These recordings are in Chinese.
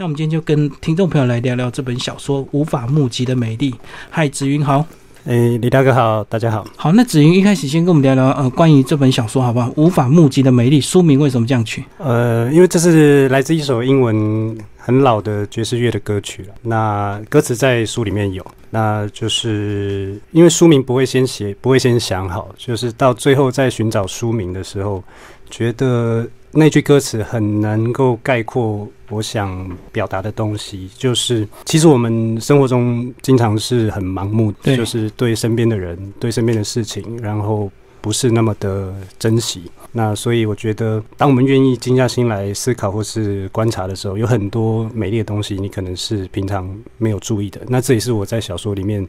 那我们今天就跟听众朋友来聊聊这本小说《无法募集的美丽》。嗨，子云好。哎，李大哥好，大家好。好，那子云一开始先跟我们聊聊呃，关于这本小说好不好？《无法募集的美丽》书名为什么这样取？呃，因为这是来自一首英文很老的爵士乐的歌曲了。那歌词在书里面有，那就是因为书名不会先写，不会先想好，就是到最后在寻找书名的时候，觉得那句歌词很能够概括。我想表达的东西就是，其实我们生活中经常是很盲目，就是对身边的人、对身边的事情，然后不是那么的珍惜。那所以我觉得，当我们愿意静下心来思考或是观察的时候，有很多美丽的东西，你可能是平常没有注意的。那这也是我在小说里面，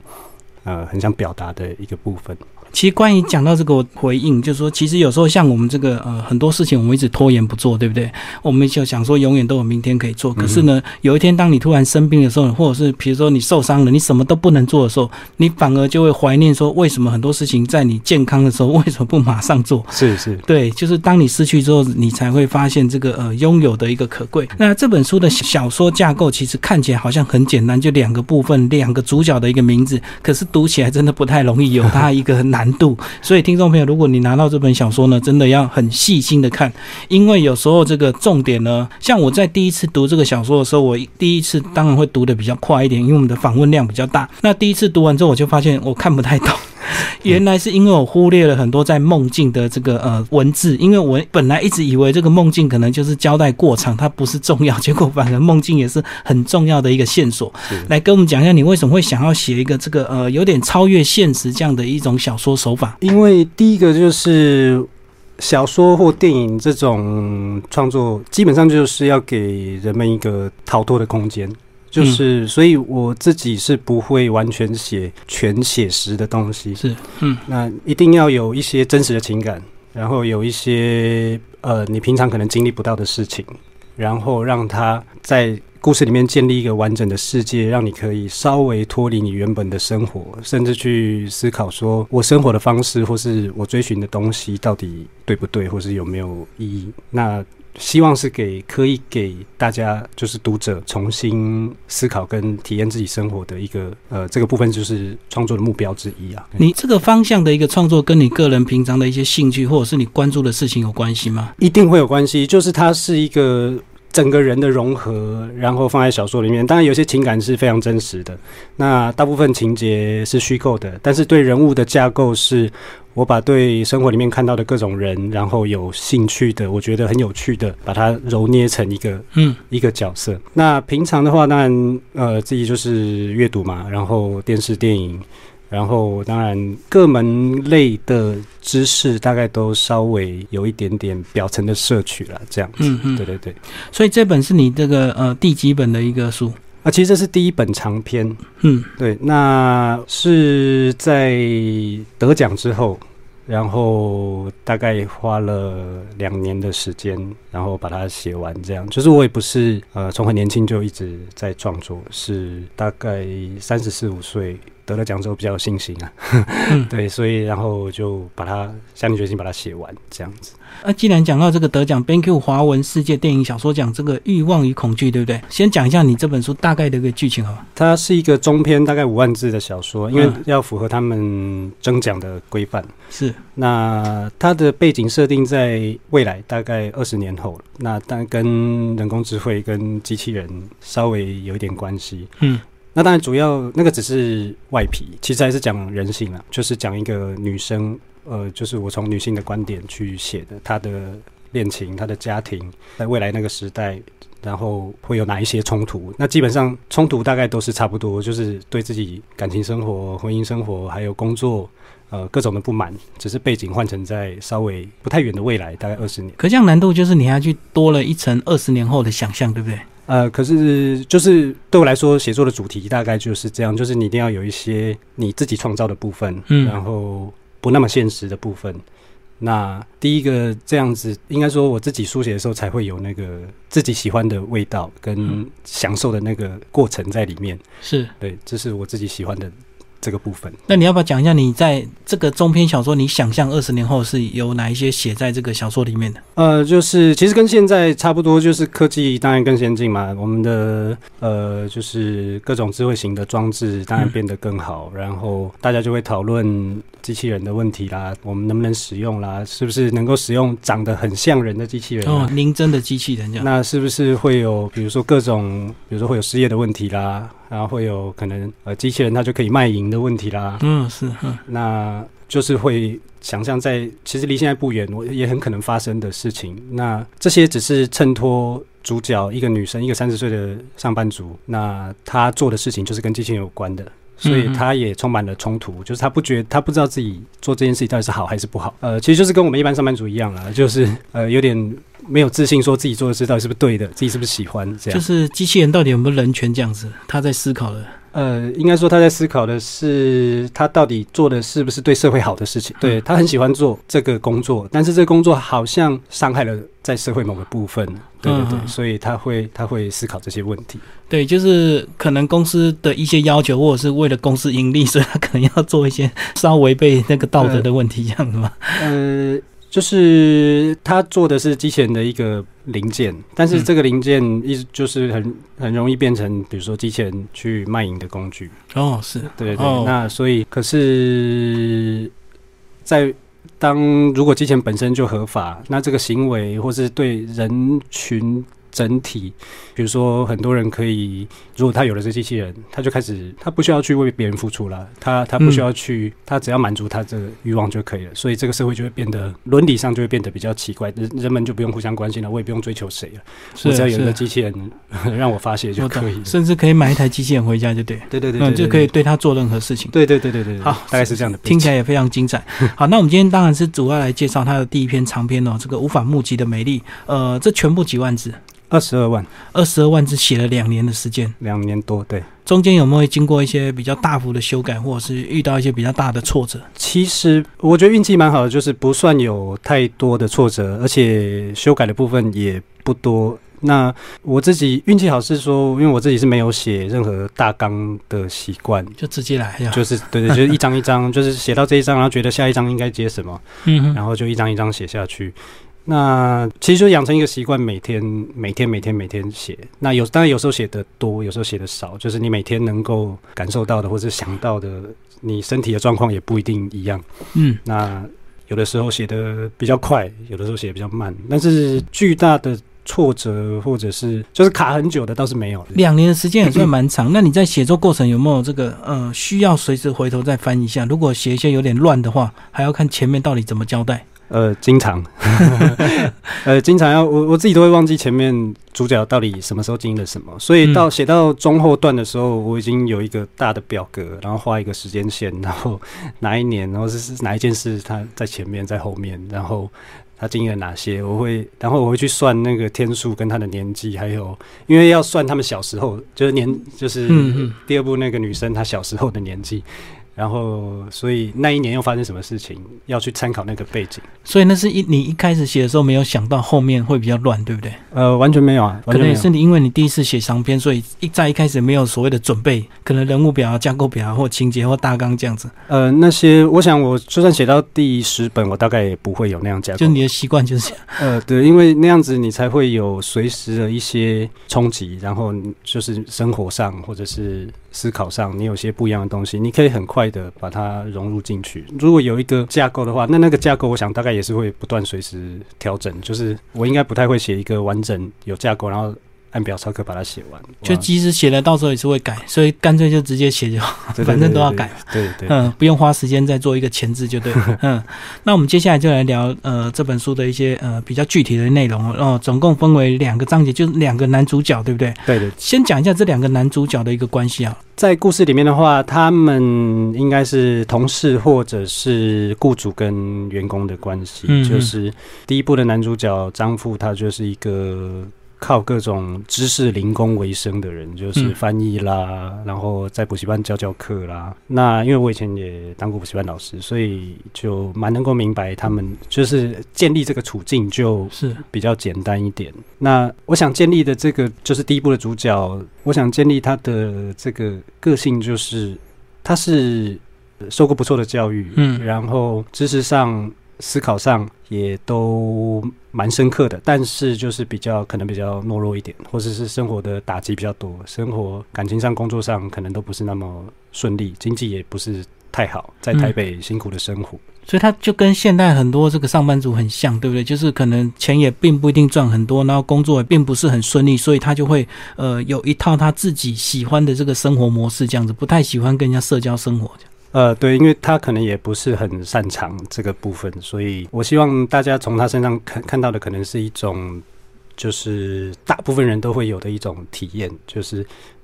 呃，很想表达的一个部分。其实关于讲到这个回应，就是说，其实有时候像我们这个呃很多事情，我们一直拖延不做，对不对？我们就想说永远都有明天可以做。可是呢，有一天当你突然生病的时候，或者是比如说你受伤了，你什么都不能做的时候，你反而就会怀念说，为什么很多事情在你健康的时候为什么不马上做？是是，对，就是当你失去之后，你才会发现这个呃拥有的一个可贵。那这本书的小说架构其实看起来好像很简单，就两个部分，两个主角的一个名字，可是读起来真的不太容易，有它一个难难度。所以听众朋友，如果你拿到这本小说呢，真的要很细心的看，因为有时候这个重点呢，像我在第一次读这个小说的时候，我第一次当然会读的比较快一点，因为我们的访问量比较大。那第一次读完之后，我就发现我看不太懂。原来是因为我忽略了很多在梦境的这个呃文字，因为我本来一直以为这个梦境可能就是交代过场，它不是重要，结果反而梦境也是很重要的一个线索。来跟我们讲一下，你为什么会想要写一个这个呃有点超越现实这样的一种小说手法？因为第一个就是小说或电影这种创作，基本上就是要给人们一个逃脱的空间。就是，所以我自己是不会完全写全写实的东西，是，嗯，那一定要有一些真实的情感，然后有一些呃你平常可能经历不到的事情，然后让他在故事里面建立一个完整的世界，让你可以稍微脱离你原本的生活，甚至去思考说我生活的方式或是我追寻的东西到底对不对，或是有没有意义？那。希望是给可以给大家，就是读者重新思考跟体验自己生活的一个呃，这个部分就是创作的目标之一啊。你这个方向的一个创作，跟你个人平常的一些兴趣或者是你关注的事情有关系吗？一定会有关系，就是它是一个整个人的融合，然后放在小说里面。当然，有些情感是非常真实的，那大部分情节是虚构的，但是对人物的架构是。我把对生活里面看到的各种人，然后有兴趣的，我觉得很有趣的，把它揉捏成一个嗯一个角色。那平常的话，当然呃自己就是阅读嘛，然后电视电影，然后当然各门类的知识大概都稍微有一点点表层的摄取了，这样子。嗯嗯，对对对。所以这本是你这个呃第几本的一个书？啊，其实这是第一本长篇，嗯，对，那是在得奖之后，然后大概花了两年的时间，然后把它写完。这样，就是我也不是呃从很年轻就一直在创作，是大概三十四五岁。得了奖之后比较有信心啊，对，所以然后就把它下定决心把它写完这样子。那既然讲到这个得奖 BenQ 华文世界电影小说奖这个欲望与恐惧，对不对？先讲一下你这本书大概的一个剧情好吗？它是一个中篇，大概五万字的小说，因为要符合他们征奖的规范。是。那它的背景设定在未来，大概二十年后。那但跟人工智慧跟机器人稍微有一点关系。嗯。那当然，主要那个只是外皮，其实还是讲人性啊，就是讲一个女生，呃，就是我从女性的观点去写的，她的恋情、她的家庭，在未来那个时代，然后会有哪一些冲突？那基本上冲突大概都是差不多，就是对自己感情生活、婚姻生活还有工作，呃，各种的不满，只是背景换成在稍微不太远的未来，大概二十年。可这样难度就是你还去多了一层二十年后的想象，对不对？呃，可是就是对我来说，写作的主题大概就是这样，就是你一定要有一些你自己创造的部分，嗯，然后不那么现实的部分。那第一个这样子，应该说我自己书写的时候才会有那个自己喜欢的味道跟享受的那个过程在里面。是对，这是我自己喜欢的这个部分。那你要不要讲一下，你在这个中篇小说，你想象二十年后是有哪一些写在这个小说里面的？呃，就是其实跟现在差不多，就是科技当然更先进嘛，我们的呃就是各种智慧型的装置当然变得更好，然后大家就会讨论机器人的问题啦，我们能不能使用啦，是不是能够使用长得很像人的机器人啊、哦，您真的机器人这样？那是不是会有，比如说各种，比如说会有失业的问题啦，然后会有可能呃机器人它就可以卖淫的问题啦，嗯，是，嗯那就是会想象在其实离现在不远，我也很可能发生的事情。那这些只是衬托主角一个女生，一个三十岁的上班族，那她做的事情就是跟机器人有关的。所以她也充满了冲突，就是她不觉她不知道自己做这件事情到底是好还是不好。呃，其实就是跟我们一般上班族一样啦，就是呃有点没有自信，说自己做的事到底是不是对的，自己是不是喜欢这样。就是机器人到底有没有人权这样子？他在思考的。呃，应该说他在思考的是，他到底做的是不是对社会好的事情？对他很喜欢做这个工作，但是这个工作好像伤害了在社会某个部分。对对对，嗯所以他会他会思考这些问题。对，就是可能公司的一些要求，或者是为了公司盈利，所以他可能要做一些稍违背那个道德的问题，这样子嘛。呃，就是他做的是机器人的一个零件，但是这个零件一直就是很很容易变成，比如说机器人去卖淫的工具。哦，是，对对对，哦。那所以可是，在当如果机器人本身就合法，那这个行为或是对人群整体，比如说很多人可以，如果他有了这机器人，他就开始他不需要去为别人付出了，他他不需要去，他只要满足他这个欲望就可以了，所以这个社会就会变得伦理上就会变得比较奇怪，人人们就不用互相关心了，我也不用追求谁了，我只要有一个机器人让我发泄就可以了。甚至可以买一台机器人回家就对，嗯，对对对对，就可以对他做任何事情。对对对对对，对好大概是这样的，听起来也非常精彩。好，那我们今天当然是主要来介绍他的第一篇长篇哦，这个无法募集的美丽。呃，这全部几万字，二十二万，二十二万只，写了两年的时间。两年多，对。中间有没有经过一些比较大幅的修改，或者是遇到一些比较大的挫折？其实我觉得运气蛮好的，就是不算有太多的挫折，而且修改的部分也不多。那我自己运气好是说，因为我自己是没有写任何大纲的习惯，就直接来呀。就是对对，就是一张一张，就是写到这一张，然后觉得下一张应该接什么，嗯，然后就一张一张写下去。那其实就养成一个习惯，每天每天每天每天写。那有当然有时候写的多，有时候写的少，就是你每天能够感受到的或者想到的，你身体的状况也不一定一样。嗯，那有的时候写的比较快，有的时候写的比较慢，但是巨大的挫折或者是就是卡很久的倒是没有。两年的时间也算蛮长。那你在写作过程有没有这个呃需要随时回头再翻一下？如果写一些有点乱的话，还要看前面到底怎么交代。呃，经常，呃，经常要我我自己都会忘记前面主角到底什么时候经历了什么，所以到写到中后段的时候，我已经有一个大的表格，然后画一个时间线，然后哪一年，然后是是哪一件事它在前面，在后面，然后他经历了哪些，我会，然后我会去算那个天数跟他的年纪，还有因为要算他们小时候，就是年，就是第二部那个女生她小时候的年纪。然后，所以那一年又发生什么事情，要去参考那个背景。所以那是一你一开始写的时候没有想到后面会比较乱，对不对？呃，完全没有啊，可能也。是你因为你第一次写长篇，所以一在一开始没有所谓的准备，可能人物表啊、架构表啊或情节或大纲这样子，呃，那些我想，我就算写到第十本，我大概也不会有那样架构。就你的习惯就是这样。呃，对，因为那样子你才会有随时的一些冲击，然后就是生活上或者是思考上，你有些不一样的东西，你可以很快的把它融入进去。如果有一个架构的话，那那个架构，我想大概也是会不断随时调整。就是我应该不太会写一个完整有架构，然后按表操课把它写完。就即使写了，到时候也是会改，所以干脆就直接写就好，反正都要改。对对对，嗯，不用花时间再做一个前置就对了。嗯，那我们接下来就来聊呃这本书的一些呃比较具体的内容哦。哦，总共分为两个章节，就是两个男主角，对不对？对对。先讲一下这两个男主角的一个关系啊。在故事里面的话，他们应该是同事或者是雇主跟员工的关系。嗯嗯就是第一部的男主角张富，他就是一个靠各种知识零工为生的人，就是嗯翻译啦，然后在补习班教教课啦。那因为我以前也当过补习班老师，所以就蛮能够明白他们就是建立这个处境就是比较简单一点。那我想建立的这个就是第一部的主角，我想建立他的这个个性就是。他是受过不错的教育，嗯然后知识上、思考上也都蛮深刻的，但是就是比较可能比较懦弱一点，或者是生活的打击比较多，生活感情上、工作上可能都不是那么顺利，经济也不是太好，在台北辛苦的生活。所以他就跟现代很多这个上班族很像，对不对？就是可能钱也并不一定赚很多，然后工作也并不是很顺利，所以他就会呃有一套他自己喜欢的这个生活模式，这样子不太喜欢跟人家社交生活。呃，对，因为他可能也不是很擅长这个部分，所以我希望大家从他身上看看到的可能是一种，就是大部分人都会有的一种体验，就是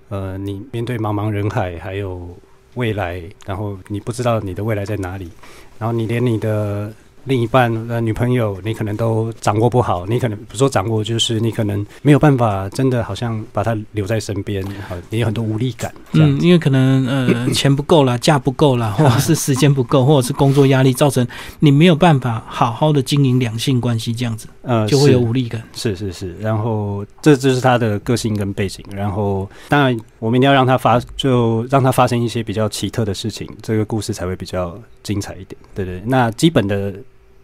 呃，你面对茫茫人海，还有未来，然后你不知道你的未来在哪里，然后你连你的另一半呃女朋友，你可能都掌握不好，你可能不说掌握，就是你可能没有办法真的好像把她留在身边，好，你有很多无力感，嗯，因为可能呃钱不够啦，价不够啦，或者是时间不够，或者是工作压力造成你没有办法好好的经营两性关系，这样子呃就会有无力感。是是是，然后这就是他的个性跟背景，然后当然我们一定要让他发，就让他发生一些比较奇特的事情，这个故事才会比较精彩一点。对对，那基本的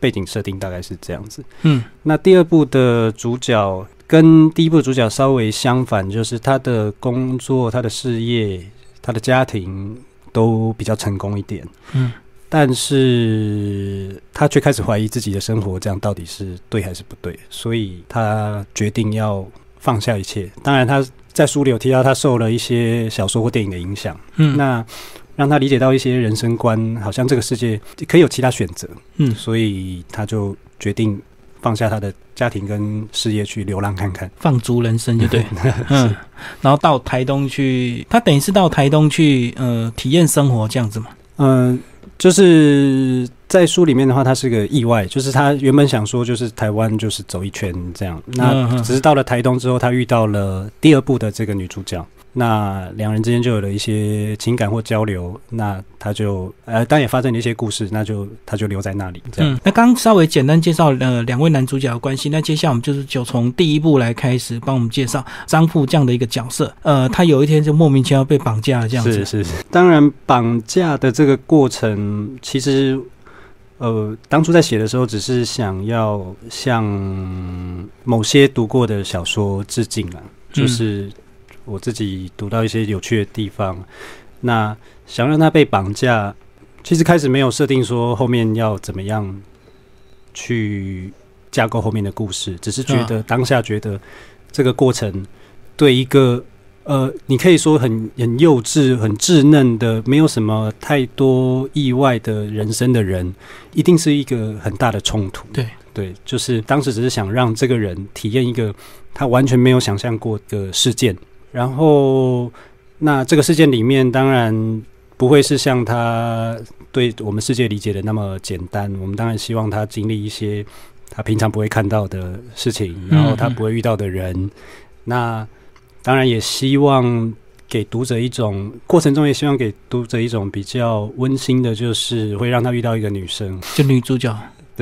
背景设定大概是这样子。嗯那第二部的主角跟第一部主角稍微相反，就是他的工作、他的事业、他的家庭都比较成功一点。嗯但是他却开始怀疑自己的生活，这样到底是对还是不对？所以他决定要放下一切。当然，他在书里有提到，他受了一些小说或电影的影响，嗯那让他理解到一些人生观，好像这个世界可以有其他选择，嗯。所以他就决定放下他的家庭跟事业去流浪看看。放逐人生就对，嗯，然后到台东去，他等于是到台东去呃体验生活这样子嘛。嗯、就是在书里面的话，他是个意外，就是他原本想说就是台湾就是走一圈这样，嗯那嗯。只是到了台东之后，他遇到了第二部的这个女主角，那两人之间就有了一些情感或交流，那他就呃，当然也发生了一些故事，那就他就留在那里这样。嗯，那刚稍微简单介绍呃两位男主角的关系，那接下来我们就是就从第一部来开始帮我们介绍张富这样的一个角色。呃，他有一天就莫名其妙被绑架了这样子。是是是，当然绑架的这个过程，其实呃，当初在写的时候，只是想要向某些读过的小说致敬啊，就是我自己读到一些有趣的地方，那想让他被绑架，其实开始没有设定说后面要怎么样去架构后面的故事，只是觉得当下觉得这个过程对一个呃，你可以说很很幼稚、很稚嫩的，没有什么太多意外的人生的人，一定是一个很大的冲突。对。对，就是当时只是想让这个人体验一个他完全没有想象过的事件，然后那这个事件里面当然不会是像他对我们世界理解的那么简单，我们当然希望他经历一些他平常不会看到的事情，然后他不会遇到的人，那。当然也希望给读者一种过程中，也希望给读者一种比较温馨的，就是会让他遇到一个女生，就女主角，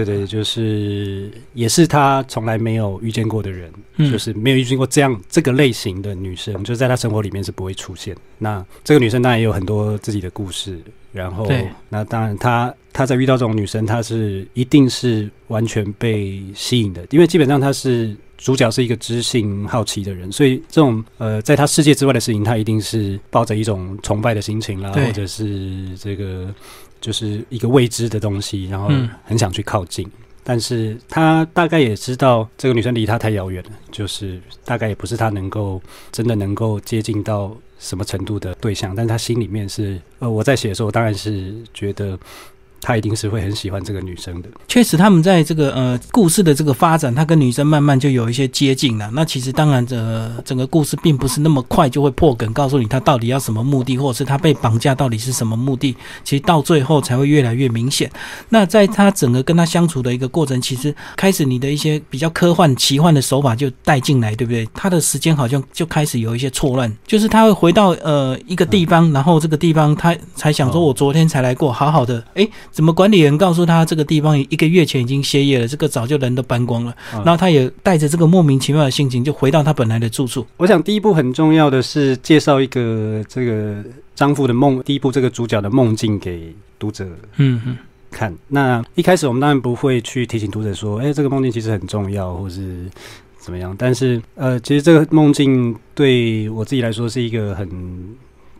对对，就是也是他从来没有遇见过的人，嗯就是没有遇见过这样这个类型的女生，就在他生活里面是不会出现。那这个女生当然也有很多自己的故事，然后那当然她她在遇到这种女生，她是一定是完全被吸引的，因为基本上她是。主角是一个知性好奇的人，所以这种呃，在他世界之外的事情，他一定是抱着一种崇拜的心情啦，或者是这个就是一个未知的东西，然后嗯很想去靠近。但是他大概也知道这个女生离他太遥远了，就是大概也不是他能够真的能够接近到什么程度的对象。但是他心里面是，呃，我在写的时候，当然是觉得他一定是会很喜欢这个女生的。确实，他们在这个呃故事的这个发展，他跟女生慢慢就有一些接近了。那其实当然，这整个故事并不是那么快就会破梗，告诉你他到底要什么目的，或者是他被绑架到底是什么目的。其实到最后才会越来越明显。那在他整个跟他相处的一个过程，其实开始你的一些比较科幻、奇幻的手法就带进来，对不对？他的时间好像就开始有一些错乱，就是他会回到呃一个地方，然后这个地方他才想说，哦我昨天才来过，好好的，诶，怎么管理员告诉他这个地方一个月前已经歇业了，这个早就人都搬光了，嗯然后他也带着这个莫名其妙的心情就回到他本来的住处。我想第一步很重要的是介绍一个这个张父的梦，第一步这个主角的梦境给读者嗯嗯，看。那一开始我们当然不会去提醒读者说，哎、这个梦境其实很重要，或是怎么样。但是呃，其实这个梦境对我自己来说是一个很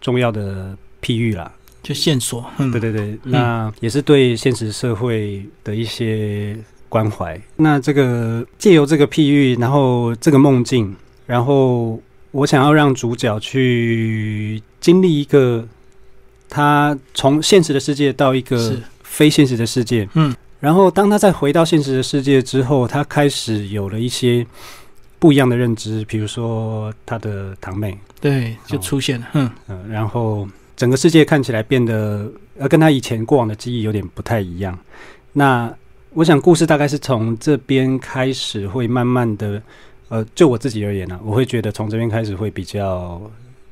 重要的譬喻啦。就线索。嗯，对对对，那也是对现实社会的一些关怀。那这个借由这个譬喻，然后这个梦境，然后我想要让主角去经历一个他从现实的世界到一个非现实的世界，嗯，然后当他再回到现实的世界之后，他开始有了一些不一样的认知，比如说他的堂妹，对，就哦出现了。嗯，嗯，然后整个世界看起来变得呃跟他以前过往的记忆有点不太一样。那我想故事大概是从这边开始，会慢慢的，呃，就我自己而言呢、我会觉得从这边开始会比较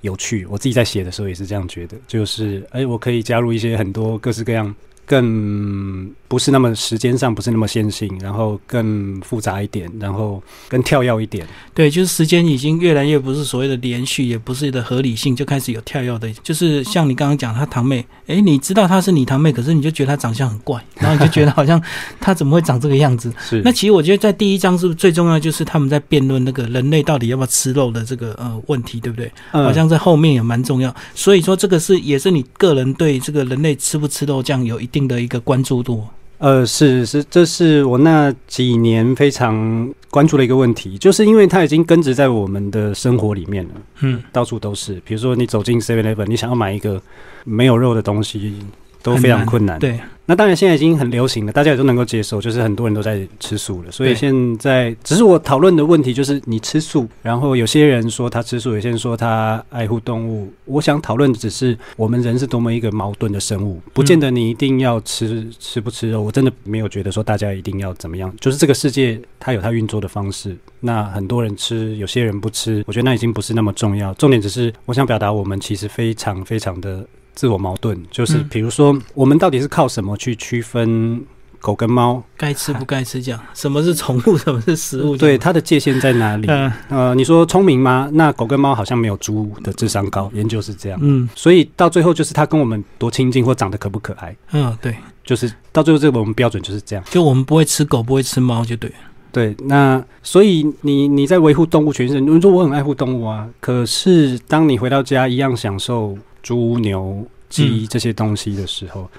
有趣。我自己在写的时候也是这样觉得，就是哎，我可以加入一些很多各式各样。更不是那么时间上不是那么线性，然后更复杂一点，然后更跳跃一点。对，就是时间已经越来越不是所谓的连续，也不是的合理性，就开始有跳跃的，就是像你刚刚讲他堂妹，诶，你知道她是你堂妹，可是你就觉得她长相很怪，然后你就觉得好像她怎么会长这个样子？是那其实我觉得在第一章是不是最重要就是他们在辩论那个人类到底要不要吃肉的这个呃问题，对不对？嗯好像在后面也蛮重要，所以说这个是也是你个人对这个人类吃不吃肉这样有一定的一个关注度。呃，是是，这是我那几年非常关注的一个问题，就是因为它已经根植在我们的生活里面了，嗯，到处都是。比如说你走进 Seven Eleven，你想要买一个没有肉的东西，都非常困难。对，那当然现在已经很流行了，大家也都能够接受，就是很多人都在吃素了。所以现在只是我讨论的问题就是你吃素，然后有些人说他吃素，有些人说他爱护动物。我想讨论的只是我们人是多么一个矛盾的生物，不见得你一定要吃吃不吃肉。我真的没有觉得说大家一定要怎么样，就是这个世界它有它运作的方式。那很多人吃，有些人不吃，我觉得那已经不是那么重要。重点只是我想表达，我们其实非常非常的自我矛盾，就是嗯比如说，我们到底是靠什么去区分狗跟猫？该吃不该吃这样，什么是宠物，什么是食物？对，，它的界限在哪里？嗯呃，你说聪明吗？那狗跟猫好像没有猪的智商高，研究是这样。嗯所以到最后就是它跟我们多亲近或长得可不可爱，嗯，对，就是到最后这个我们标准就是这样。就我们不会吃狗，不会吃猫，就对了。对，那所以你你在维护动物权益，你说我很爱护动物啊，可是当你回到家一样享受猪牛鸡嗯这些东西的时候，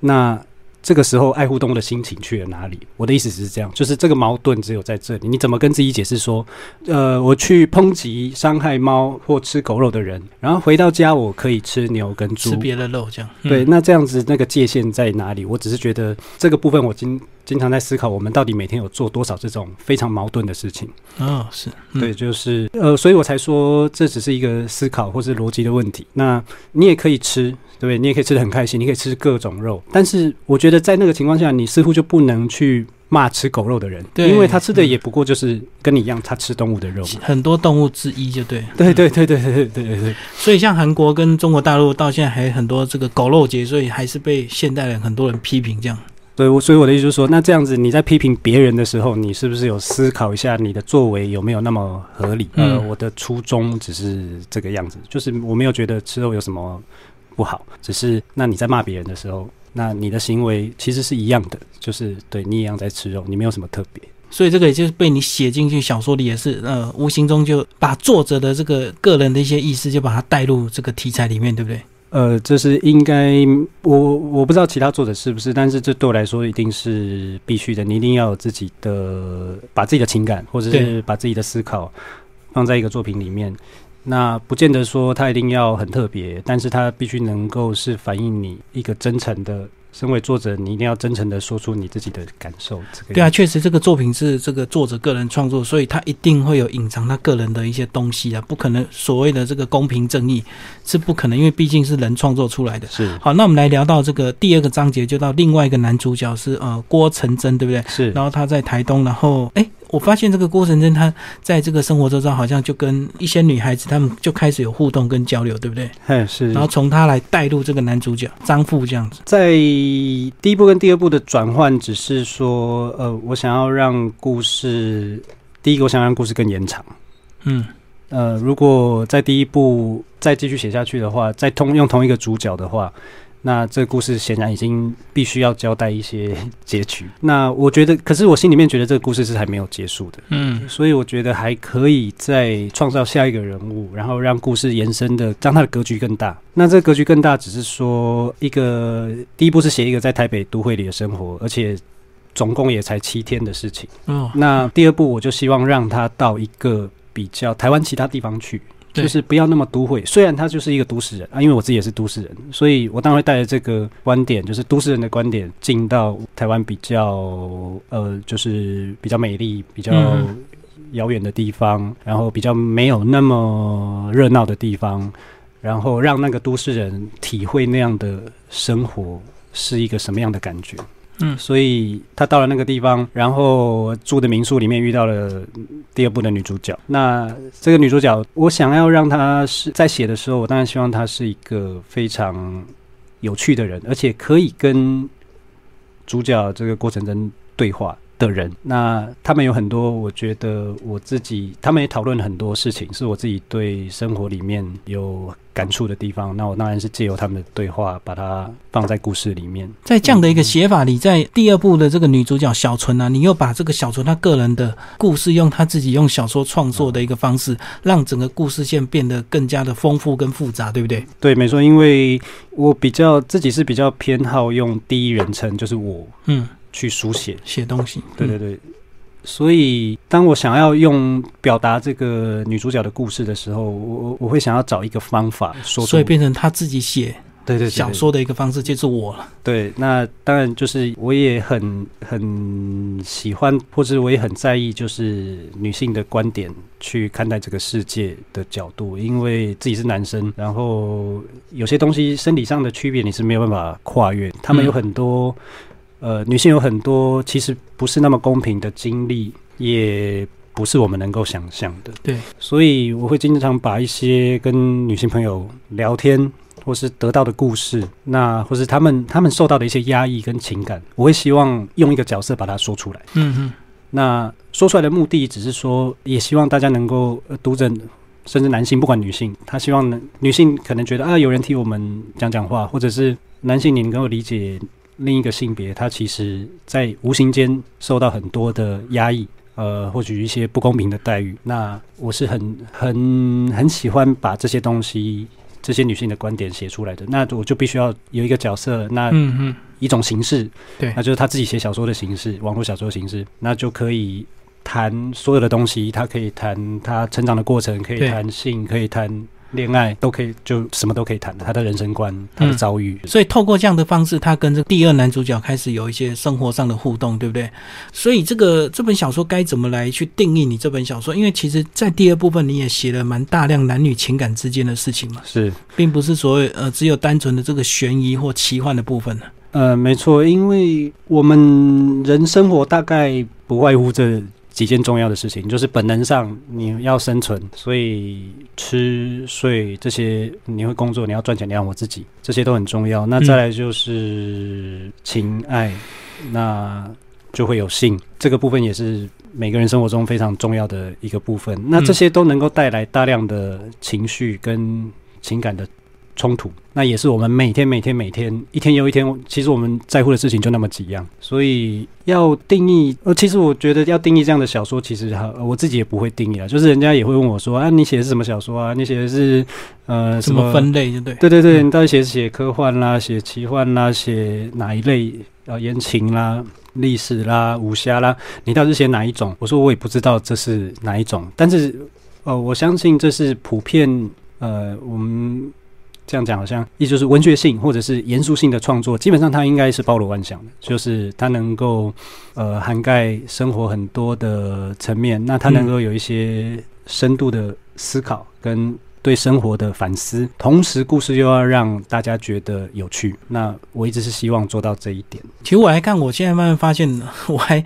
那这个时候爱护动物的心情去了哪里？我的意思是这样，就是这个矛盾只有在这里，你怎么跟自己解释说，呃，我去抨击伤害猫或吃狗肉的人，然后回到家我可以吃牛跟猪吃，别的肉这样。嗯对，那这样子那个界限在哪里？我只是觉得这个部分我经经常在思考，我们到底每天有做多少这种非常矛盾的事情？哦，是，嗯对，就是呃，所以我才说这只是一个思考或是逻辑的问题。那你也可以吃，对不对？你也可以吃的很开心，你可以吃各种肉，但是我觉得在那个情况下，你似乎就不能去骂吃狗肉的人，对因为他吃的嗯也不过就是跟你一样，他吃动物的肉嘛。很多动物之一，就对。对对对对对对对对对，所以像韩国跟中国大陆到现在还很多这个狗肉节，所以还是被现代人很多人批评这样。对，我所以我的意思就是说，那这样子你在批评别人的时候，你是不是有思考一下你的作为有没有那么合理？呃，嗯我的初衷只是这个样子，就是我没有觉得吃肉有什么不好，只是那你在骂别人的时候，那你的行为其实是一样的，就是对你一样在吃肉，你没有什么特别。所以这个也就是被你写进去小说里，也是呃，无形中就把作者的这个个人的一些意思，就把它带入这个题材里面，对不对？呃，这是应该，我我不知道其他作者是不是，但是这对我来说一定是必须的。你一定要有自己的，把自己的情感或者是把自己的思考放在一个作品里面。那不见得说它一定要很特别，但是它必须能够是反映你一个真诚的。身为作者，你一定要真诚的说出你自己的感受。这个对啊，确实这个作品是这个作者个人创作，所以他一定会有隐藏他个人的一些东西啊，不可能所谓的这个公平正义是不可能，因为毕竟是人创作出来的。是好，那我们来聊到这个第二个章节，就到另外一个男主角是呃郭成真，对不对？是然后他在台东，然后哎，我发现这个郭晨真他在这个生活周遭好像就跟一些女孩子他们就开始有互动跟交流，对不对？嘿，是。然后从他来带入这个男主角张富这样子，在第一部跟第二部的转换，只是说，呃，我想要让故事，第一个我想让故事更延长，嗯，呃，如果在第一部再继续写下去的话，再通用同一个主角的话。那这个故事显然已经必须要交代一些 结局。那我觉得，可是我心里面觉得这个故事是还没有结束的。嗯，所以我觉得还可以再创造下一个人物，然后让故事延伸的，让它的格局更大。那这个格局更大，只是说一个第一步是写一个在台北都会里的生活，而且总共也才七天的事情。哦，那第二步我就希望让他到一个比较台湾其他地方去。就是不要那么都会，虽然他就是一个都市人啊，因为我自己也是都市人，所以我当然会带着这个观点，就是都市人的观点，进到台湾比较呃，就是比较美丽、比较遥远的地方，然后比较没有那么热闹的地方，然后让那个都市人体会那样的生活是一个什么样的感觉。嗯，所以他到了那个地方，然后住的民宿里面遇到了第二部的女主角。那这个女主角，我想要让她是在写的时候，我当然希望她是一个非常有趣的人，而且可以跟主角这个过程中对话。的人，那他们有很多，我觉得我自己，他们也讨论很多事情，是我自己对生活里面有感触的地方。那我当然是借由他们的对话，把它放在故事里面。在这样的一个写法里，在第二部的这个女主角小纯啊，你又把这个小纯她个人的故事，用她自己用小说创作的一个方式，让整个故事线变得更加的丰富跟复杂，对不对？对，没错，因为我比较自己是比较偏好用第一人称，就是我，嗯。去书写写东西，对对对。所以，当我想要用表达这个女主角的故事的时候，我我会想要找一个方法说，所以变成她自己写对对小说的一个方式，就是我了。对，那当然就是我也很很喜欢，或者我也很在意，就是女性的观点去看待这个世界的角度，因为自己是男生，然后有些东西生理上的区别你是没有办法跨越，他们有很多。呃，女性有很多其实不是那么公平的经历，也不是我们能够想象的。对，所以我会经常把一些跟女性朋友聊天，或是得到的故事，那或是他们他们受到的一些压抑跟情感，我会希望用一个角色把它说出来。嗯嗯，那说出来的目的只是说，也希望大家能够读者，甚至男性，不管女性，他希望女性可能觉得啊，有人替我们讲讲话，或者是男性，你能够理解。另一个性别，他其实在无形间受到很多的压抑，呃，或许一些不公平的待遇。那我是很很很喜欢把这些东西、这些女性的观点写出来的。那我就必须要有一个角色，那一种形式，对，那就是她自己写小说的形式，网络小说的形式，那就可以谈所有的东西。她可以谈她成长的过程，可以谈性，可以谈。恋爱都可以，就什么都可以谈。他的人生观，他的遭遇，所以透过这样的方式，他跟这第二男主角开始有一些生活上的互动，对不对？所以这个这本小说该怎么来去定义你这本小说？因为其实，在第二部分你也写了蛮大量男女情感之间的事情嘛，是，并不是所谓呃只有单纯的这个悬疑或奇幻的部分呢。呃，没错，因为我们人生活大概不外乎这。几件重要的事情，就是本能上你要生存，所以吃睡这些，你会工作，你要赚钱，你养活自己，这些都很重要。那再来就是情爱，那就会有性，这个部分也是每个人生活中非常重要的一个部分。那这些都能够带来大量的情绪跟情感的。冲突，那也是我们每天每天每天一天又一天，其实我们在乎的事情就那么几样，所以要定义，呃，其实我觉得要定义这样的小说，其实哈，我自己也不会定义啊，就是人家也会问我说啊，你写的是什么小说啊？你写的是呃什么分类？对对对对，你到底写写科幻啦，写奇幻啦，写哪一类啊？言情啦、历史啦、武侠啦，你到底写哪一种？我说我也不知道这是哪一种，但是呃，我相信这是普遍呃我们。这样讲好像，也就是文学性或者是严肃性的创作，基本上它应该是包罗万象的，就是它能够呃涵盖生活很多的层面，那它能够有一些深度的思考跟对生活的反思，同时故事又要让大家觉得有趣。那我一直是希望做到这一点。其实我来看，我现在慢慢发现，我还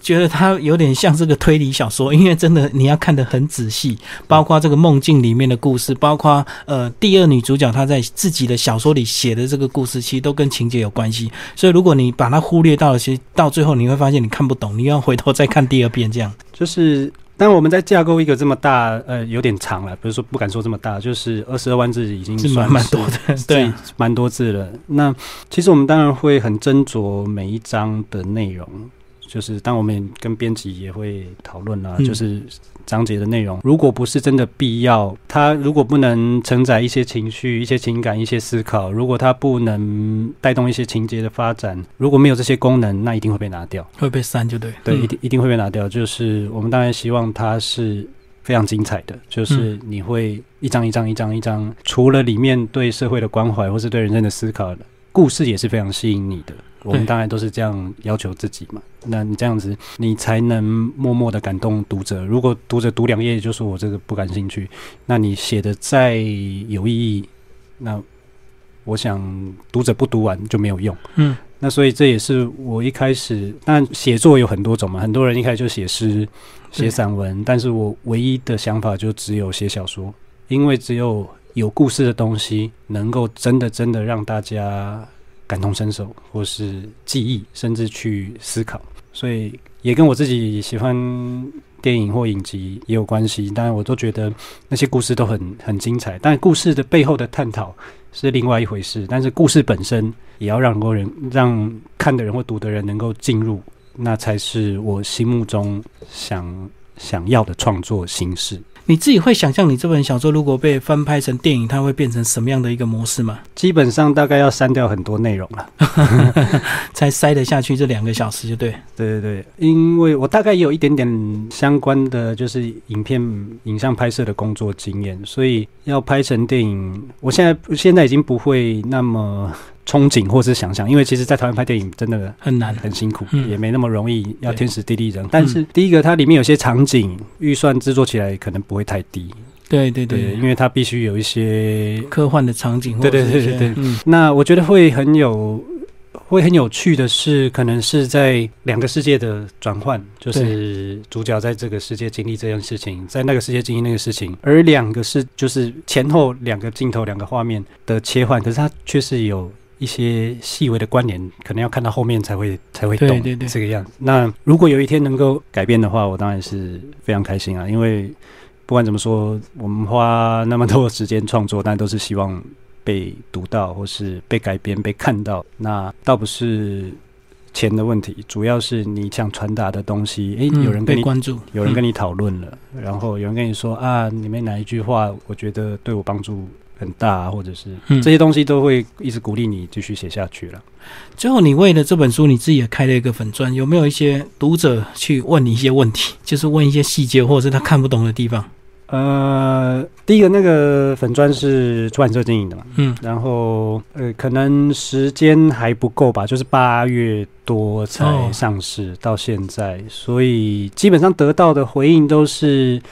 觉得它有点像这个推理小说，因为真的你要看得很仔细，包括这个梦境里面的故事，包括呃第二女主角她在自己的小说里写的这个故事，其实都跟情节有关系。所以如果你把它忽略到了，其实到最后你会发现你看不懂，你要回头再看第二遍这样。就是当我们在架构一个这么大，呃，有点长了，比如说不敢说这么大，就是二十二万字已经算蛮蛮多的，对，蛮多字了。那其实我们当然会很斟酌每一章的内容。就是当我们跟编辑也会讨论啊，就是章节的内容，如果不是真的必要，它如果不能承载一些情绪、一些情感、一些思考，如果它不能带动一些情节的发展，如果没有这些功能，那一定会被拿掉，会被删，就对，对，一定一定会被拿掉。就是我们当然希望它是非常精彩的，就是你会一张一张、一张一张，除了里面对社会的关怀或是对人生的思考故事，也是非常吸引你的。我们当然都是这样要求自己嘛。那你这样子，你才能默默的感动读者。如果读者读两页就说我这个不感兴趣，那你写的再有意义，那我想读者不读完就没有用。嗯，那所以这也是我一开始，但写作有很多种嘛。很多人一开始就写诗、写散文，但是我唯一的想法就只有写小说，因为只有有故事的东西，能够真的真的让大家。感同身受，或是记忆，甚至去思考，所以也跟我自己喜欢电影或影集也有关系。当然，我都觉得那些故事都很很精彩，但故事的背后的探讨是另外一回事。但是故事本身也要让多人、让看的人或读的人能够进入，那才是我心目中想想要的创作形式。你自己会想象你这本小说如果被翻拍成电影，它会变成什么样的一个模式吗？基本上大概要删掉很多内容了，才塞得下去这两个小时，就对。对对对，因为我大概有一点点相关的就是影片影像拍摄的工作经验，所以要拍成电影，我现在现在已经不会那么。憧憬或是想象，因为其实，在台湾拍电影真的很难、很辛苦，也没那么容易，要天时地利人。但是，第一个，它里面有些场景预算制作起来可能不会太低。对对对，因为它必须有一些科幻的场景。对对对对对。那我觉得会很有、会很有趣的是，可能是在两个世界的转换，就是主角在这个世界经历这件事情，在那个世界经历那个事情，而两个是就是前后两个镜头、两个画面的切换，可是它却是有。一些细微的关联，可能要看到后面才会才会懂这个样子。那如果有一天能够改变的话，我当然是非常开心啊！因为不管怎么说，我们花那么多时间创作，但都是希望被读到，或是被改编、被看到。那倒不是钱的问题，主要是你想传达的东西。诶，有人跟你关注，有人跟你讨论了，然后有人跟你说啊，里面哪一句话，我觉得对我帮助。很大，或者是这些东西都会一直鼓励你继续写下去了。最后，你为了这本书，你自己也开了一个粉钻，有没有一些读者去问你一些问题，就是问一些细节或者是他看不懂的地方？呃，第一个那个粉砖是出版社经营的嘛，嗯，然后呃，可能时间还不够吧，就是八月多才上市到现在，所以基本上得到的回应都是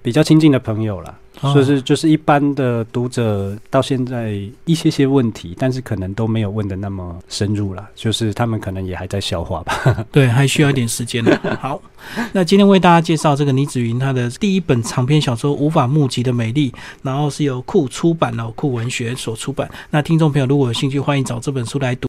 比较亲近的朋友了。所以是就是一般的读者到现在一些些问题，但是可能都没有问的那么深入了，就是他们可能也还在消化吧。对，还需要一点时间的。好，那今天为大家介绍这个倪子云他的第一本长篇小说《无法募集的美丽》，然后是由酷出版哦，酷文学所出版。那听众朋友如果有兴趣，欢迎找这本书来读。